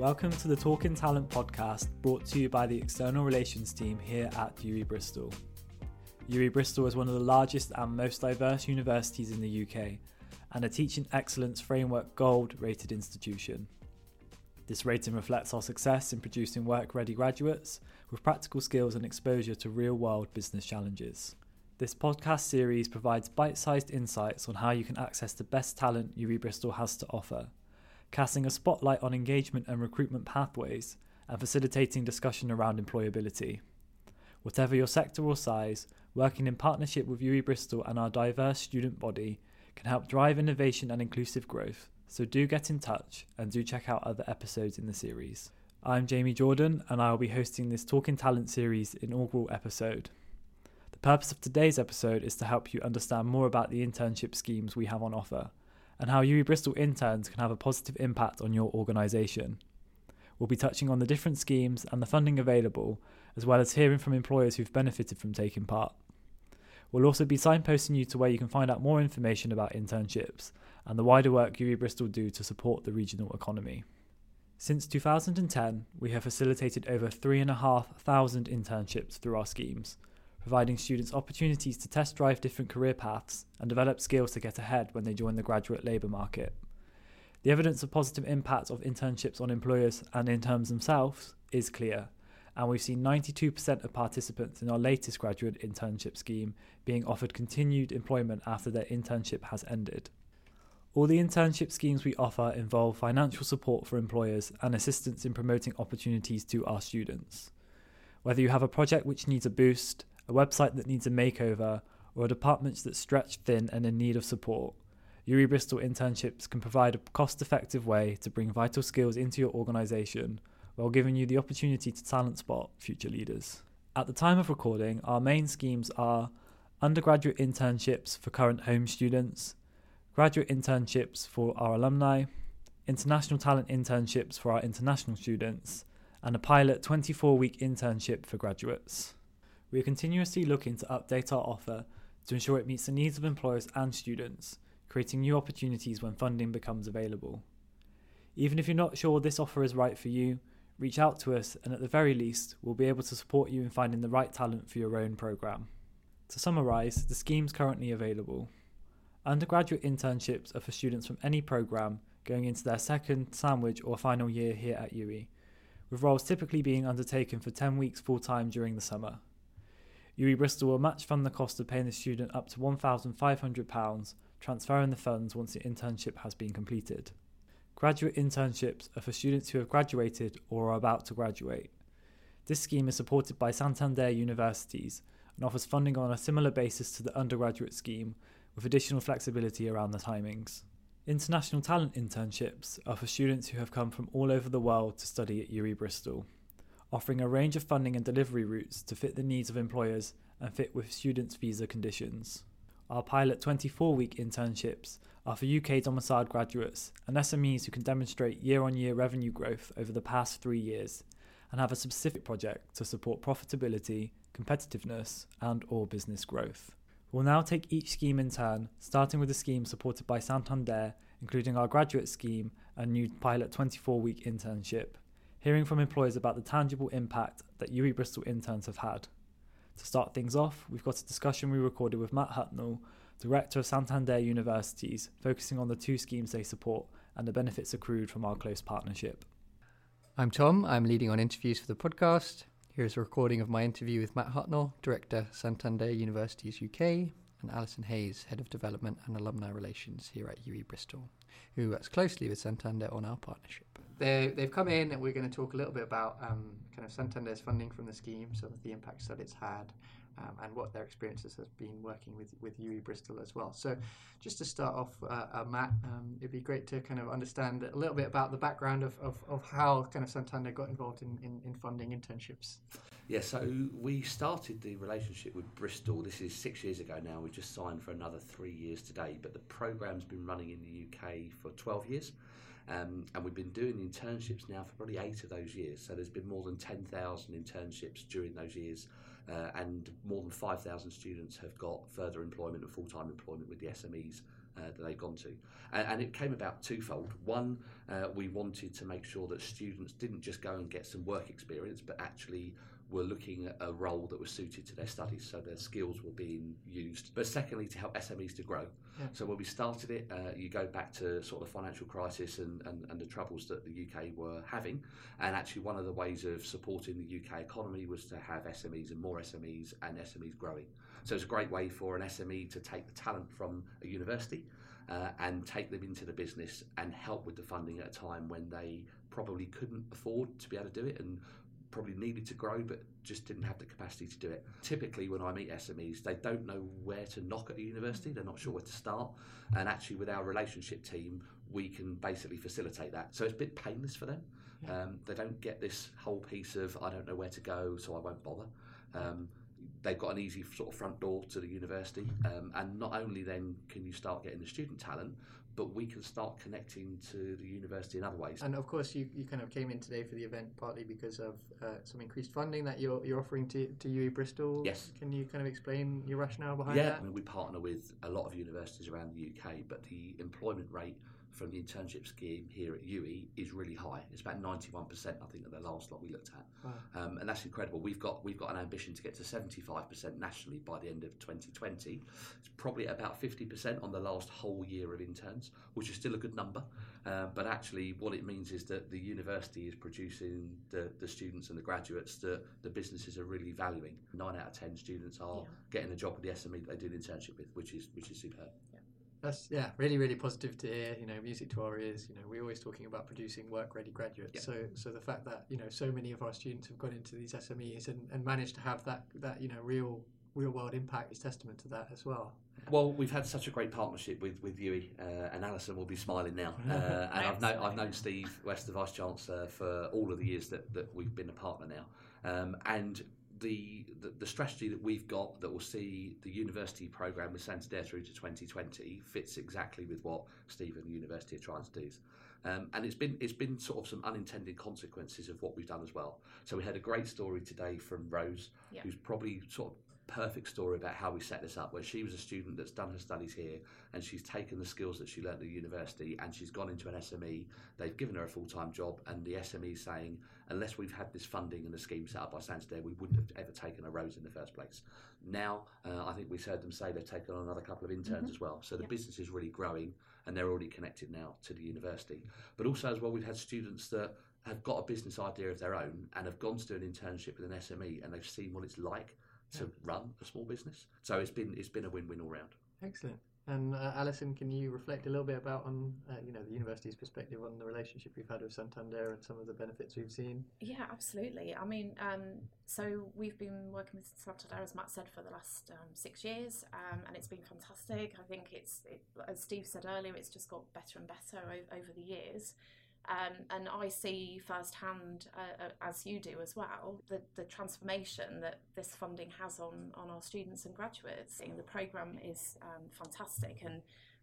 Welcome to the Talking Talent podcast brought to you by the External Relations team here at UWE Bristol. UWE Bristol is one of the largest and most diverse universities in the UK and a Teaching Excellence Framework Gold rated institution. This rating reflects our success in producing work ready graduates with practical skills and exposure to real world business challenges. This podcast series provides bite sized insights on how you can access the best talent UWE Bristol has to offer, casting a spotlight on engagement and recruitment pathways, and facilitating discussion around employability. Whatever your sector or size, working in partnership with UWE Bristol and our diverse student body can help drive innovation and inclusive growth so do get in touch and do check out other episodes in the series. I'm Jamie Jordan and I will be hosting this Talking Talent series inaugural episode. The purpose of today's episode is to help you understand more about the internship schemes we have on offer and how UWE Bristol interns can have a positive impact on your organisation. We'll be touching on the different schemes and the funding available, as well as hearing from employers who've benefited from taking part. We'll also be signposting you to where you can find out more information about internships and the wider work UWE Bristol do to support the regional economy. Since 2010, we have facilitated over 3,500 internships through our schemes, providing students opportunities to test drive different career paths and develop skills to get ahead when they join the graduate labour market. The evidence of positive impact of internships on employers and interns themselves is clear, and we've seen 92% of participants in our latest graduate internship scheme being offered continued employment after their internship has ended. All the internship schemes we offer involve financial support for employers and assistance in promoting opportunities to our students. Whether you have a project which needs a boost, a website that needs a makeover, or a department that's stretched thin and in need of support, UWE Bristol internships can provide a cost effective way to bring vital skills into your organisation while giving you the opportunity to talent spot future leaders. At the time of recording, our main schemes are undergraduate internships for current home students, graduate internships for our alumni, international talent internships for our international students, and a pilot 24 week internship for graduates. We are continuously looking to update our offer to ensure it meets the needs of employers and students, creating new opportunities when funding becomes available. Even if you're not sure this offer is right for you, reach out to us and at the very least, we'll be able to support you in finding the right talent for your own programme. To summarise, the schemes currently available. Undergraduate internships are for students from any programme going into their second, sandwich, or final year here at UWE, with roles typically being undertaken for 10 weeks full time during the summer. UWE Bristol will match fund the cost of paying the student up to £1,500, transferring the funds once the internship has been completed. Graduate internships are for students who have graduated or are about to graduate. This scheme is supported by Santander Universities and offers funding on a similar basis to the undergraduate scheme with additional flexibility around the timings. International talent internships are for students who have come from all over the world to study at UWE Bristol, offering a range of funding and delivery routes to fit the needs of employers and fit with students' visa conditions. Our pilot 24 week internships are for UK domiciled graduates and SMEs who can demonstrate year on year revenue growth over the past three years and have a specific project to support profitability, competitiveness, and or business growth. We'll now take each scheme in turn, starting with the scheme supported by Santander, including our graduate scheme and new pilot 24 week internship, hearing from employers about the tangible impact that UWE Bristol interns have had. To start things off, we've got a discussion we recorded with Matt Hutnell, Director of Santander Universities, focusing on the two schemes they support and the benefits accrued from our close partnership. I'm Tom, I'm leading on interviews for the podcast. Here's a recording of my interview with Matt Hutnell, Director, Santander Universities UK, and Alison Hayes, Head of Development and Alumni Relations here at UWE Bristol, who works closely with Santander on our partnership. They, they've come in and we're going to talk a little bit about um, kind of Santander's funding from the scheme, some of the impacts that it's had, um, and what their experiences have been working with with UWE Bristol as well. So, just to start off, uh, uh, Matt, um, it'd be great to kind of understand a little bit about the background of, of, of how kind of Santander got involved in, in, in funding internships. Yeah, so we started the relationship with Bristol. This is six years ago now. We just signed for another three years today, but the program's been running in the UK for 12 years. Um, and we've been doing internships now for probably eight of those years. So there's been more than 10,000 internships during those years, uh, and more than 5,000 students have got further employment and full time employment with the SMEs uh, that they've gone to. And, and it came about twofold. One, uh, we wanted to make sure that students didn't just go and get some work experience, but actually were looking at a role that was suited to their studies, so their skills were being used. But secondly, to help SMEs to grow. Yeah. So when we started it, uh, you go back to sort of the financial crisis and, and, and the troubles that the UK were having, and actually one of the ways of supporting the UK economy was to have SMEs and more SMEs and SMEs growing. So it's a great way for an SME to take the talent from a university uh, and take them into the business and help with the funding at a time when they probably couldn't afford to be able to do it and probably needed to grow but just didn't have the capacity to do it. Typically, when I meet SMEs, they don't know where to knock at a university, they're not sure where to start. And actually, with our relationship team, we can basically facilitate that. So it's a bit painless for them. Yeah. Um, they don't get this whole piece of, I don't know where to go, so I won't bother. Um, they've got an easy sort of front door to the university, um, and not only then can you start getting the student talent, but we can start connecting to the university in other ways. And of course, you, you kind of came in today for the event partly because of uh, some increased funding that you're, you're offering to, to UWE Bristol. Yes. Can you kind of explain your rationale behind yeah, that? I mean, we partner with a lot of universities around the UK, but the employment rate from the internship scheme here at UWE is really high. It's about 91%, I think, at the last lot we looked at. Wow. Um, and that's incredible. We've got we've got an ambition to get to 75% nationally by the end of 2020. It's probably about 50% on the last whole year of interns, which is still a good number. Uh, but actually, what it means is that the university is producing the, the students and the graduates that the businesses are really valuing. Nine out of 10 students are Yeah. getting a job with the SME that they do an internship with, which is which is superb. That's yeah, really really positive to hear. You know, music to our ears. You know, we're always talking about producing work ready graduates. Yeah. So so the fact that you know so many of our students have gone into these SMEs and, and managed to have that that you know real real world impact is testament to that as well. Well, we've had such a great partnership with with UWE, uh, and Alison will be smiling now. Uh, and I've known I've known Steve West, the Vice Chancellor, for all of the years that, that we've been a partner now. Um, and the, the the strategy that we've got that will see the university program with Santander through to 2020 fits exactly with what Steve and the university are trying to do. Um, and it's been it's been sort of some unintended consequences of what we've done as well. So we had a great story today from Rose, Yeah. who's probably sort of perfect story about how we set this up where she was a student that's done her studies here and she's taken the skills that she learnt at the university and she's gone into an SME they've given her a full-time job and the SME is saying unless we've had this funding and the scheme set up by Santander we wouldn't have ever taken a rose in the first place. Now uh, I think we've heard them say they've taken on another couple of interns as well. So the Yeah. business is really growing and they're already connected now to the university. But also as well we've had students that have got a business idea of their own and have gone to do an internship with an SME and they've seen what it's like to run a small business. So it's been it's been a win-win all round. Excellent. And uh, Alison, can you reflect a little bit about on uh, you know the university's perspective on the relationship we've had with Santander and some of the benefits we've seen? Yeah, absolutely. I mean, um, so we've been working with Santander, as Matt said, for the last um, six years, um, and it's been fantastic. I think it's, it, as Steve said earlier, it's just got better and better o- over the years. Um, and I see firsthand, uh, uh, as you do as well, the, the transformation that this funding has on, on our students and graduates. The programme is um, fantastic, and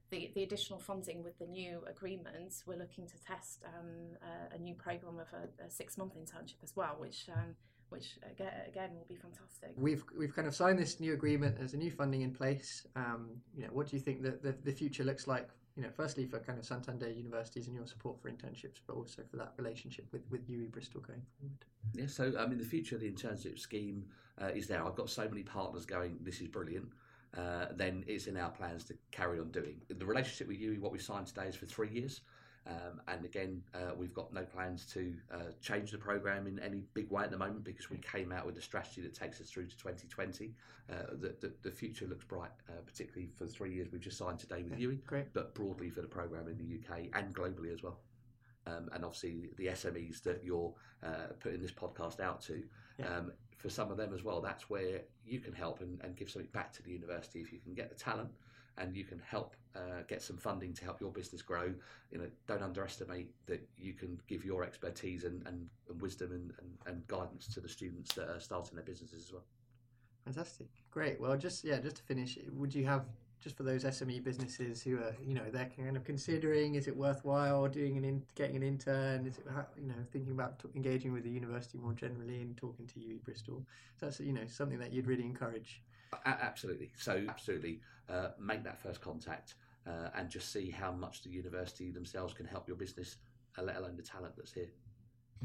the, the additional funding with the new agreements, we're looking to test um, a, a new program of a, a six month internship as well, which um, which again, again will be fantastic. We've we've kind of signed this new agreement. There's a new funding in place. Um, you know, what do you think that the, the future looks like? You know, firstly for kind of Santander universities and your support for internships, but also for that relationship with with UWE Bristol going forward. Yeah, so I mean the future of the internship scheme uh, is there. I've got so many partners going. This is brilliant. Uh, then it's in our plans to carry on doing the relationship with you. What we signed today is for three years. Um, and again, uh, we've got no plans to uh, change the program in any big way at the moment because we came out with a strategy that takes us through to 2020. Uh, the, the, the future looks bright, uh, particularly for the three years we've just signed today with UWE, Great. but broadly for the program in the UK and globally as well. Um, and obviously, the SMEs that you're uh, putting this podcast out to, Yeah. um, for some of them as well, that's where you can help and, and give something back to the university if you can get the talent and you can help uh, get some funding to help your business grow. You know, don't underestimate that you can give your expertise and, and, and wisdom and, and, and guidance to the students that are starting their businesses as well. Fantastic. Great. Well, just yeah, just to finish, would you have just for those SME businesses who are you know they're kind of considering is it worthwhile doing an in, getting an intern? Is it you know thinking about t- engaging with the university more generally and talking to UWE Bristol? So that's you know something that you'd really encourage. A- absolutely. So absolutely, uh, make that first contact. uh, and just see how much the university themselves can help your business, uh, let alone the talent that's here.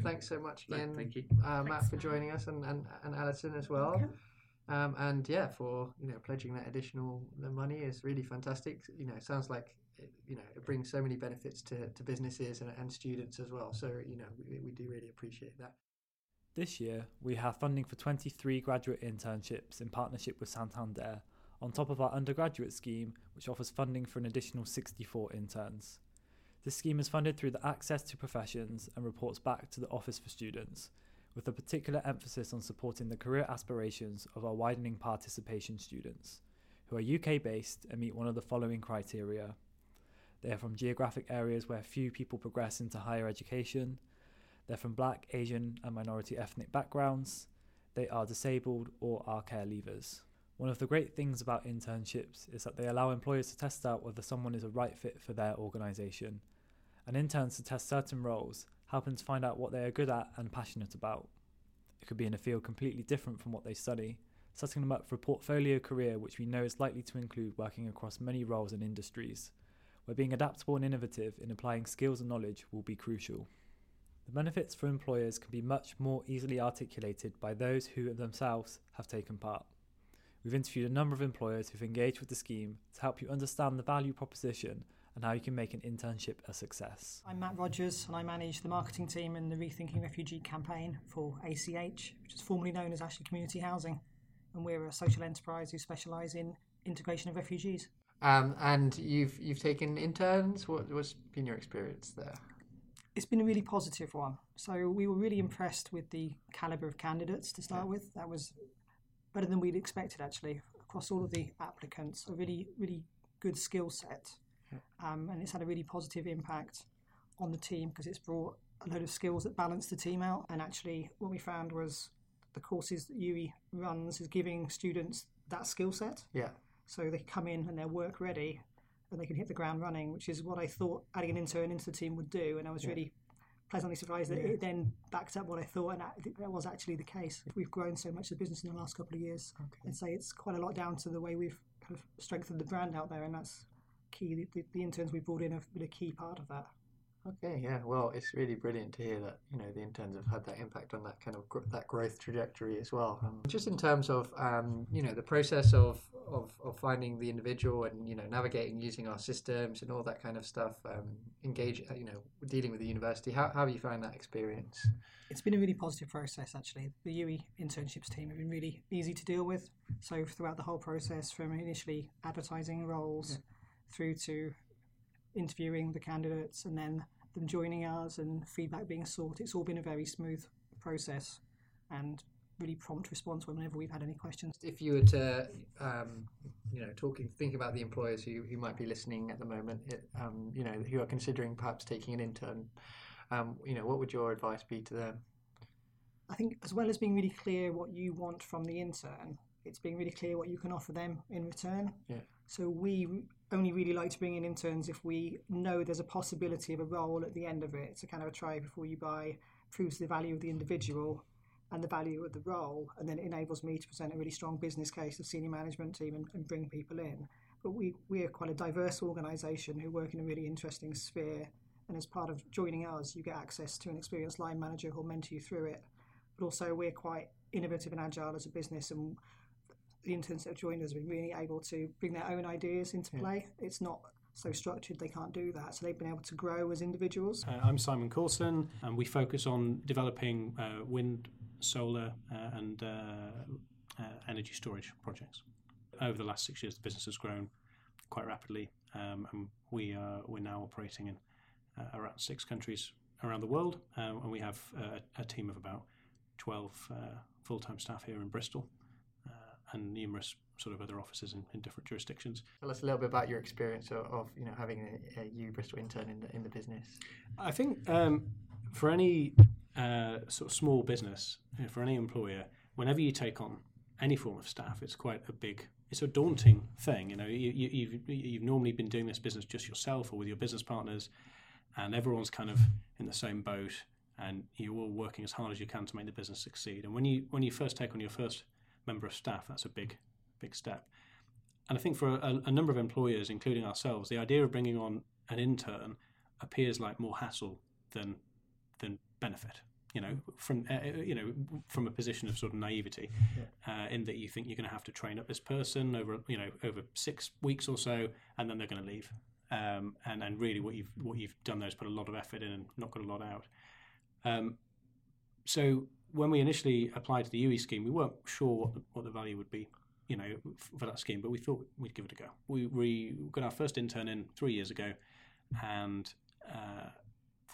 Thanks so much No, again, thank you. uh, Matt, Thanks, for joining us, and, and, and Alison as well. Welcome. Um, and yeah, for you know pledging that additional money is really fantastic. You know, sounds like it, you know it brings so many benefits to, to businesses and, and students as well. So you know we, we do really appreciate that. This year, we have funding for 23 graduate internships in partnership with Santander, on top of our undergraduate scheme, which offers funding for an additional 64 interns. This scheme is funded through the Access to Professions and reports back to the Office for Students, with a particular emphasis on supporting the career aspirations of our widening participation students, who are UK based and meet one of the following criteria. They are from geographic areas where few people progress into higher education. They're from black, Asian, and minority ethnic backgrounds. They are disabled or are care leavers. One of the great things about internships is that they allow employers to test out whether someone is a right fit for their organisation. And interns to test certain roles, helping to find out what they are good at and passionate about. It could be in a field completely different from what they study, setting them up for a portfolio career which we know is likely to include working across many roles and industries, where being adaptable and innovative in applying skills and knowledge will be crucial. The benefits for employers can be much more easily articulated by those who themselves have taken part. We've interviewed a number of employers who've engaged with the scheme to help you understand the value proposition and how you can make an internship a success. I'm Matt Rogers and I manage the marketing team in the Rethinking Refugee campaign for ACH, which is formerly known as Ashley Community Housing. And we're a social enterprise who specialise in integration of refugees. Um, and you've you've taken interns. What what's been your experience there? It's been a really positive one. So we were really impressed with the calibre of candidates to start with. That was better than we'd expected actually across all of the applicants. A really, really good skill set. Um, and it's had a really positive impact on the team because it's brought a load of skills that balance the team out. And actually, what we found was the courses that UWE runs is giving students that skill set. Yeah. So they come in and they're work ready and they can hit the ground running, which is what I thought adding an intern into the team would do. And I was Yeah. really pleasantly surprised that Yeah. it then backed up what I thought, and that that was actually the case. We've grown so much as a business in the last couple of years. Okay. I'd say it's quite a lot down to the way we've kind of strengthened the brand out there, and that's key. The, the, interns we brought in have been a key part of that. Okay, yeah. Well, it's really brilliant to hear that you know the interns have had that impact on that kind of gr- that growth trajectory as well. Um, just in terms of um, you know the process of, of of finding the individual and you know navigating using our systems and all that kind of stuff, um, engage uh, you know dealing with the university. How how have you found that experience? It's been a really positive process, actually. The UWE internships team have been really easy to deal with. So throughout the whole process, from initially advertising roles through to interviewing the candidates and then them joining us and feedback being sought, it's all been a very smooth process and really prompt response whenever we've had any questions. If you were to um, you know talking thinking about the employers who, who might be listening at the moment, it, um, you know who are considering perhaps taking an intern, um, you know what would your advice be to them? I think as well as being really clear what you want from the intern, it's being really clear what you can offer them in return. Yeah. So we only really like to bring in interns if we know there's a possibility of a role at the end of it. It's a kind of a try before you buy, proves the value of the individual and the value of the role, and then it enables me to present a really strong business case of senior management team and, and bring people in. But we, we're quite a diverse organisation who work in a really interesting sphere. And as part of joining us, you get access to an experienced line manager who'll mentor you through it but also we're quite innovative and agile as a business and the interns that have joined us have been really able to bring their own ideas into Yeah. play it's not so structured they can't do that so they've been able to grow as individuals Uh, I'm Simon Coulson, and we focus on developing uh, wind, solar, uh, and uh, uh, energy storage projects. Over the last six years, the business has grown quite rapidly, um, and we are we're now operating in uh, around six countries around the world, um, and we have a team of about 12 uh, full-time staff here in Bristol, and numerous sort of other offices in, in different jurisdictions. Tell us a little bit about your experience of, of you know having a, a UWE Bristol intern in the in the business. I think um, for any uh, sort of small business, for any employer, whenever you take on any form of staff, it's quite a big, it's a daunting thing. You know, you, you, you've you've normally been doing this business just yourself or with your business partners, and everyone's kind of in the same boat, and you're all working as hard as you can to make the business succeed. And when you when you first take on your first member of staff, that's a big big step. and I think for a, a number of employers, including ourselves, the idea of bringing on an intern appears like more hassle than than benefit. You know, from uh, you know, from a position of sort of naivety, uh, in that you think you're going to have to train up this person over you know over six weeks or so, and then they're going to leave. Um, and and really, what you've what you've done there is put a lot of effort in and not got a lot out. Um, so when we initially applied to the UWE scheme, we weren't sure what the, what the value would be, you know, for that scheme, but we thought we'd give it a go. We, we got our first intern in three years ago, and uh,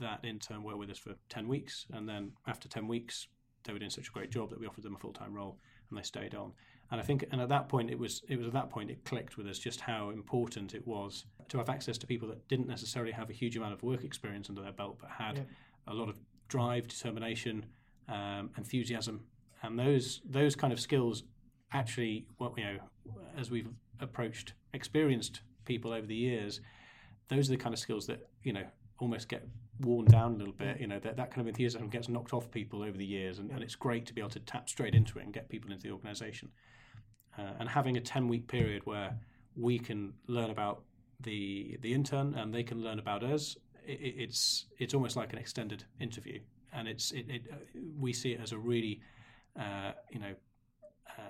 that intern worked with us for 10 weeks. And then after 10 weeks, they were doing such a great job that we offered them a full time role and they stayed on. And I think, and at that point, it was it was at that point it clicked with us just how important it was to have access to people that didn't necessarily have a huge amount of work experience under their belt, but had Yeah. a lot of drive, determination, um, enthusiasm, and those those kind of skills actually, what you know, as we've approached experienced people over the years, those are the kind of skills that you know almost get worn down a little bit. You know that that kind of enthusiasm gets knocked off people over the years, and, and it's great to be able to tap straight into it and get people into the organisation. Uh, and having a ten week period where we can learn about the the intern and they can learn about us, it, it's it's almost like an extended interview, and it's it, it uh, we see it as a really uh, you know uh,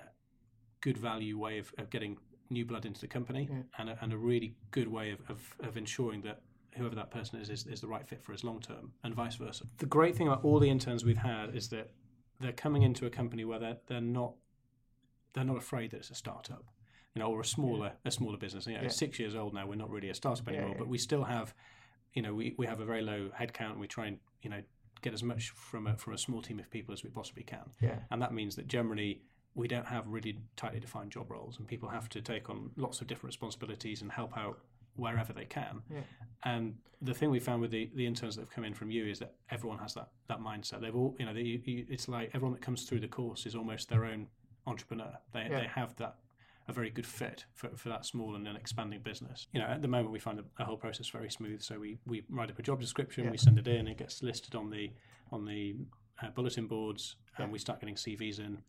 good value way of, of getting new blood into the company Yeah. and, a, and a really good way of, of, of ensuring that whoever that person is, is is the right fit for us long term and vice versa. The great thing about all the interns we've had is that they're coming into a company where they're, they're not they're not afraid that it's a startup, you know, or a smaller a smaller business. You know, Yeah. six years old now. We're not really a startup Yeah, anymore, yeah. but we still have, you know, we, we have a very low headcount. We try and you know get as much from a from a small team of people as we possibly can, Yeah. and that means that generally we don't have really tightly defined job roles, and people have to take on lots of different responsibilities and help out wherever they can. Yeah. And the thing we found with the, the interns that have come in from you is that everyone has that, that mindset. They've all, you know, they, you, it's like everyone that comes through the course is almost their own entrepreneur. They, Yeah. they have that a very good fit for, for that small and then expanding business. You know, at the moment we find the, the whole process very smooth. So we, we write up a job description, Yeah. we send it in, it gets listed on the on the uh, bulletin boards, and Yeah. we start getting CVs in.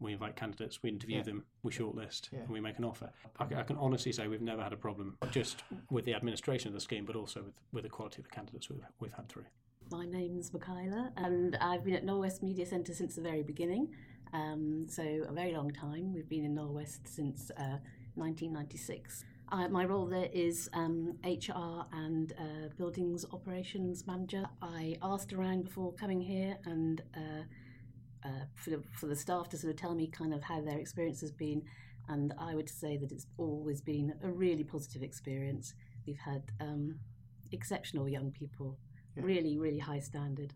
We invite candidates, we interview Yeah. them, we shortlist, Yeah. and we make an offer. I, I can honestly say we've never had a problem, just with the administration of the scheme, but also with, with the quality of the candidates we've, we've had through. My name's Michaela, and I've been at Knowle West Media Centre since the very beginning. Um, so, a very long time. We've been in Knowle West since uh, 1996. Uh, my role there is um, HR and uh, Buildings Operations Manager. I asked around before coming here and uh, uh, for, the, for the staff to sort of tell me kind of how their experience has been, and I would say that it's always been a really positive experience. We've had um, exceptional young people Yeah. really, really high standard.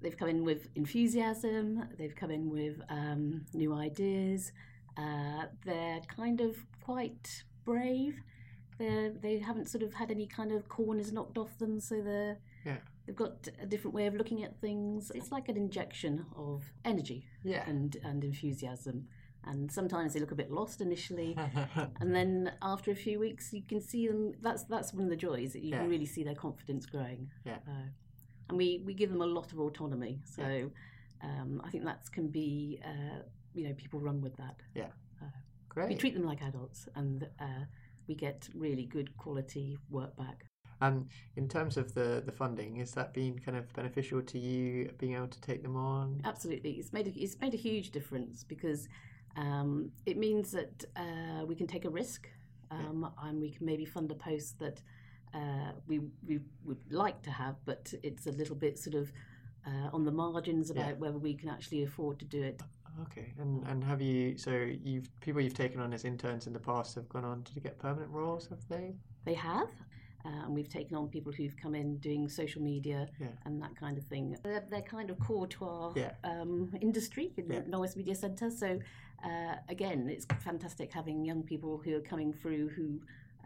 They've come in with enthusiasm, they've come in with um, new ideas, uh, they're kind of quite brave. They're, they haven't sort of had any kind of corners knocked off them, so they're, Yeah. they've got a different way of looking at things. It's like an injection of energy Yeah. and, and enthusiasm. And sometimes they look a bit lost initially, and then after a few weeks, you can see them. That's that's one of the joys that you Yeah. can really see their confidence growing. Yeah. Uh, and we, we give them a lot of autonomy. So um, I think that can be, uh, you know, people run with that. Yeah, great. We treat them like adults, and uh, we get really good quality work back. And in terms of the, the funding, has that been kind of beneficial to you being able to take them on? Absolutely, it's made a, it's made a huge difference because um, it means that uh, we can take a risk, um, and we can maybe fund a post that uh, we we would like to have, but it's a little bit sort of uh, on the margins about Yeah. whether we can actually afford to do it. Okay, and and have you? So you've people you've taken on as interns in the past have gone on to get permanent roles, have they? They have. Uh, and we've taken on people who've come in doing social media Yeah. and that kind of thing. They're, they're kind of core to our Yeah. um, industry in Yeah. the Knowle West Media Centre. So, uh, again, it's fantastic having young people who are coming through who,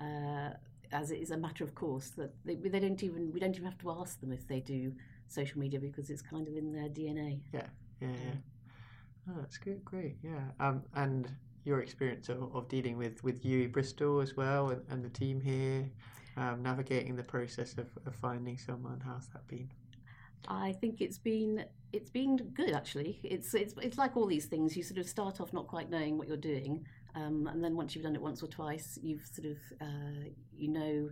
uh, as it is a matter of course, that they, they don't even we don't even have to ask them if they do social media because it's kind of in their DNA. Yeah, yeah. Oh, that's good, great, yeah. Um, and your experience of, of dealing with with UWE Bristol as well, and, and the team here, um, navigating the process of, of finding someone. How's that been? I think it's been it's been good actually. It's it's it's like all these things. You sort of start off not quite knowing what you're doing, Um, and then once you've done it once or twice, you've sort of uh, you know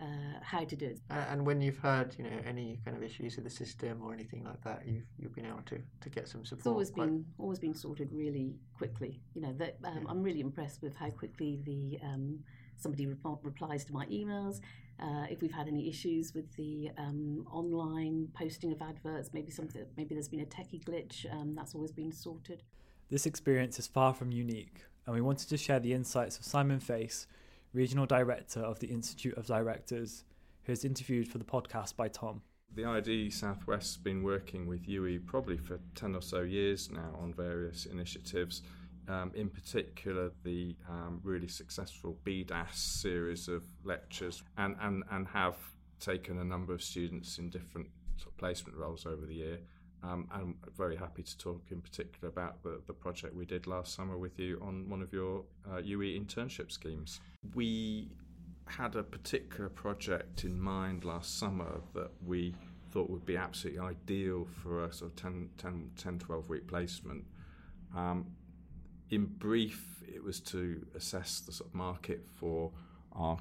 uh, how to do it. Uh, and when you've heard, you know, any kind of issues with the system or anything like that, you've you've been able to, to get some support. It's always quite- been always been sorted really quickly. You know that um, Yeah. I'm really impressed with how quickly the um, somebody rep- replies to my emails. Uh, if we've had any issues with the um, online posting of adverts, maybe something, maybe there's been a techie glitch. Um, that's always been sorted. This experience is far from unique, and we wanted to share the insights of Simon Face, Regional Director of the Institute of Directors, who is interviewed for the podcast by Tom. The IoD Southwest has been working with UWE probably for 10 or so years now on various initiatives. Um, in particular, the um, really successful BDAS series of lectures, and, and, and have taken a number of students in different placement roles over the year. Um, I'm very happy to talk in particular about the, the project we did last summer with you on one of your uh, UWE internship schemes. We had a particular project in mind last summer that we thought would be absolutely ideal for a sort of 10, 10, 10 12 week placement. Um, in brief, it was to assess the sort of market for our,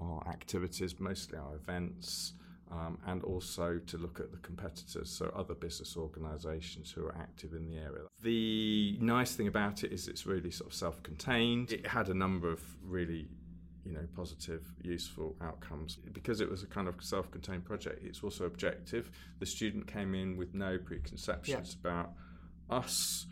our activities, mostly our events, um, and also to look at the competitors, so other business organisations who are active in the area. The nice thing about it is it's really sort of self contained. It had a number of really you know positive useful outcomes. Because it was a kind of self-contained project it's also objective. The student came in with no preconceptions about us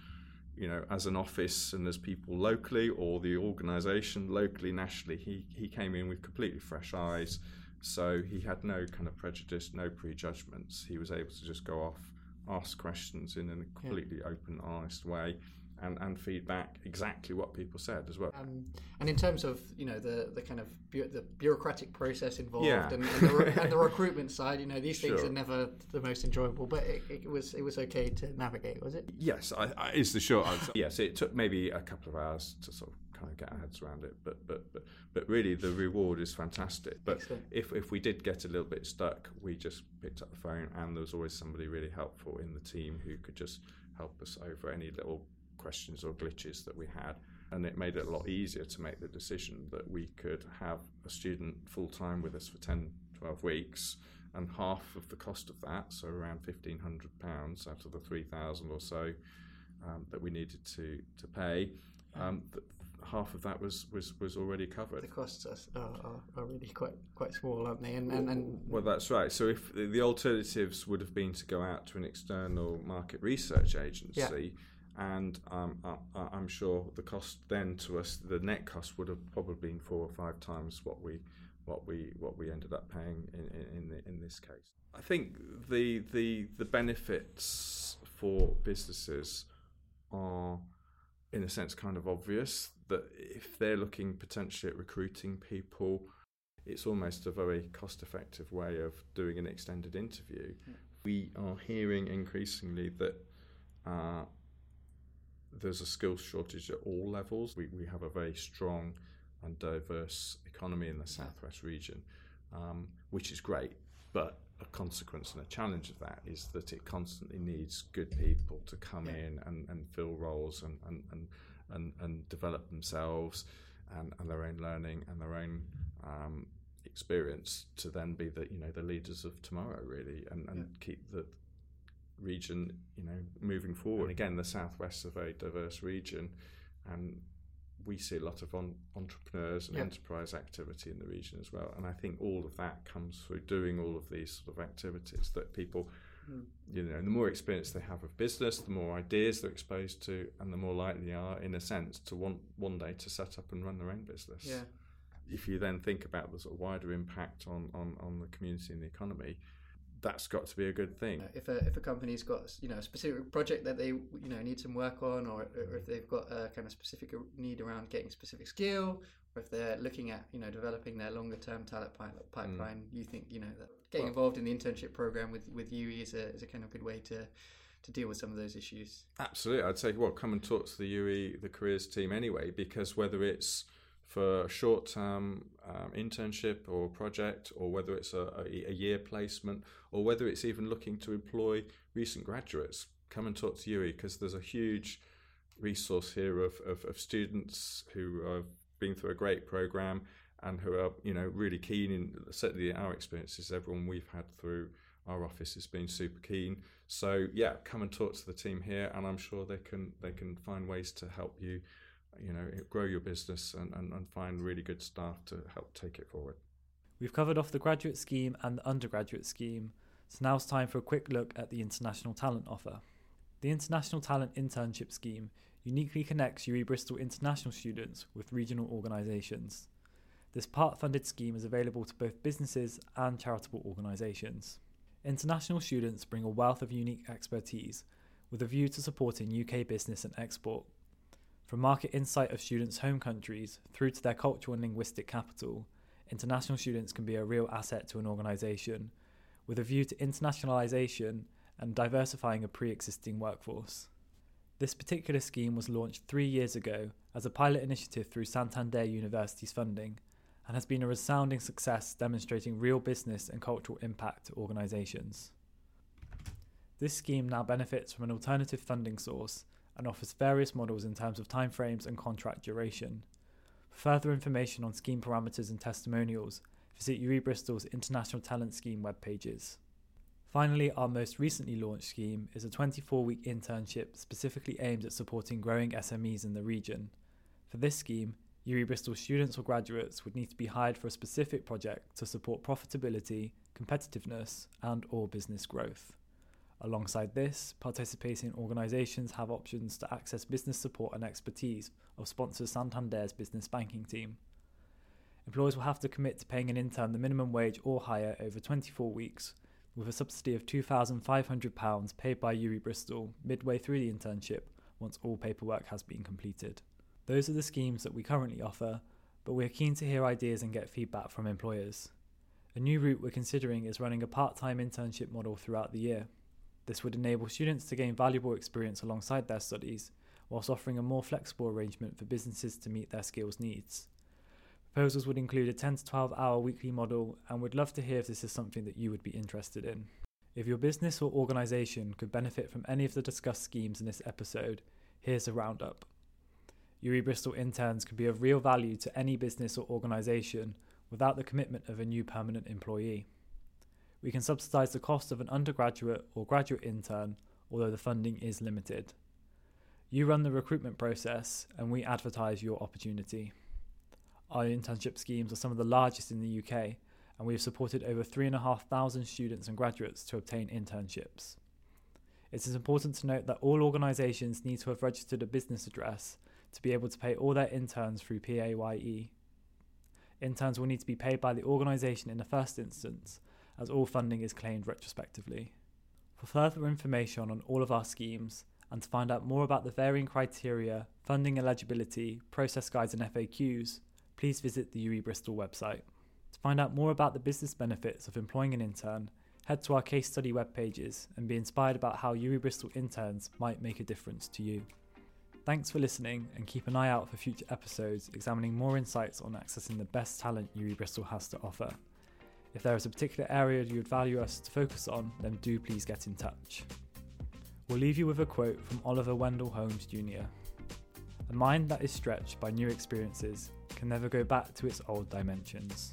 you know as an office and as people locally or the organization locally nationally. He he came in with completely fresh eyes so he had no kind of prejudice no prejudgments he was able to just go off ask questions in a completely open honest way and, and feedback exactly what people said as well. Um, and in terms of you know the the kind of bu- the bureaucratic process involved Yeah. and, and, the, re- and the recruitment side, you know these things Sure. are never the most enjoyable, but it, it was it was okay to navigate, was it? Yes, I, I, is the short answer. yes, it took maybe a couple of hours to sort of kind of get our heads around it, but but but, but really the reward is fantastic. But Excellent. if if we did get a little bit stuck, we just picked up the phone, and there was always somebody really helpful in the team who could just help us over any little questions or glitches that we had. And it made it a lot easier to make the decision that we could have a student full time with us for 10, 12 weeks, and half of the cost of that, so around £1,500 out of the 3000 or so um, that we needed to, to pay, um, th- half of that was, was, was already covered. The costs are, are, are really quite quite small, aren't they? And and, and Well, that's right. So if the- the alternatives would have been to go out to an external market research agency, and um, I- I'm sure the cost then to us, the net cost would have probably been four or five times what we what we what we ended up paying in in, in, the, in this case. I think the the the benefits for businesses are in a sense kind of obvious that if they're looking potentially at recruiting people it's almost a very cost effective way of doing an extended interview. We are hearing increasingly that uh, there's a skills shortage at all levels. We, we have a very strong and diverse economy in the southwest region, um, which is great. But a consequence and a challenge of that is that it constantly needs good people to come in and, and fill roles and, and, and, and, and develop themselves and, and their own learning and their own um, experience to then be the you know the leaders of tomorrow really and, and keep the region you know moving forward. And again, the southwest is a very diverse region, and we see a lot of on, entrepreneurs and Yeah. enterprise activity in the region as well. And I think all of that comes through doing all of these sort of activities that people. You know, the more experience they have of business, the more ideas they're exposed to, and the more likely they are, in a sense, to want one day to set up and run their own business yeah. if you then think about the sort of wider impact on, on, on the community and the economy, that's got to be a good thing. Uh, If a if a company's got you know a specific project that they you know need some work on, or, or if they've got a kind of specific need around getting specific skill, or if they're looking at you know developing their longer term talent pi- pipeline, you think you know that getting involved in the internship program with with UWE is a is a kind of good way to to deal with some of those issues. Absolutely. I'd say, well, come and talk to the UWE, the careers team anyway, because whether it's for a short term um, internship or project, or whether it's a, a, a year placement, or whether it's even looking to employ recent graduates, come and talk to UWE because there's a huge resource here of, of, of students who have been through a great program and who are you know really keen in certainly our experiences everyone we've had through our office has been super keen. So yeah come and talk to the team here and i'm sure they can they can find ways to help you you know grow your business and, and, and find really good staff to help take it forward. We've covered off the graduate scheme and the undergraduate scheme. So now it's time for a quick look at the international talent offer. The international talent internship scheme uniquely connects UWE Bristol international students with regional organisations. This part funded scheme is available to both businesses and charitable organisations. International students bring a wealth of unique expertise with a view to supporting UK business and export. From market insight of students' home countries through to their cultural and linguistic capital, international students can be a real asset to an organisation, with a view to internationalisation and diversifying a pre existing workforce. This particular scheme was launched three years ago as a pilot initiative through Santander University's funding and has been a resounding success demonstrating real business and cultural impact to organisations. This scheme now benefits from an alternative funding source and offers various models in terms of timeframes and contract duration. For further information on scheme parameters and testimonials, visit UWE Bristol's International Talent Scheme web pages. Finally, our most recently launched scheme is a 24 week internship specifically aimed at supporting growing SMEs in the region. For this scheme, UWE Bristol students or graduates would need to be hired for a specific project to support profitability, competitiveness, and or business growth. Alongside this, participating organisations have options to access business support and expertise of sponsor Santander's business banking team. Employers will have to commit to paying an intern the minimum wage or higher over 24 weeks, with a subsidy of £2,500 paid by UWE Bristol midway through the internship once all paperwork has been completed. Those are the schemes that we currently offer, but we're keen to hear ideas and get feedback from employers. A new route we're considering is running a part time internship model throughout the year. This would enable students to gain valuable experience alongside their studies, whilst offering a more flexible arrangement for businesses to meet their skills needs. Proposals would include a 10 to 12 hour weekly model and would love to hear if this is something that you would be interested in. If your business or organisation could benefit from any of the discussed schemes in this episode, here's a roundup. UWE Bristol interns can be of real value to any business or organisation without the commitment of a new permanent employee. We can subsidise the cost of an undergraduate or graduate intern, although the funding is limited. You run the recruitment process and we advertise your opportunity. Our internship schemes are some of the largest in the UK, and we have supported over 3,500 students and graduates to obtain internships. It is important to note that all organisations need to have registered a business address to be able to pay all their interns through PAYE. Interns will need to be paid by the organisation in the first instance, as all funding is claimed retrospectively. For further information on all of our schemes, and to find out more about the varying criteria, funding eligibility, process guides, and FAQs, please visit the UWE Bristol website. To find out more about the business benefits of employing an intern, head to our case study web pages and be inspired about how UWE Bristol interns might make a difference to you. Thanks for listening and keep an eye out for future episodes examining more insights on accessing the best talent UWE Bristol has to offer. If there is a particular area you would value us to focus on, then do please get in touch. We'll leave you with a quote from Oliver Wendell Holmes Jr. A mind that is stretched by new experiences can never go back to its old dimensions.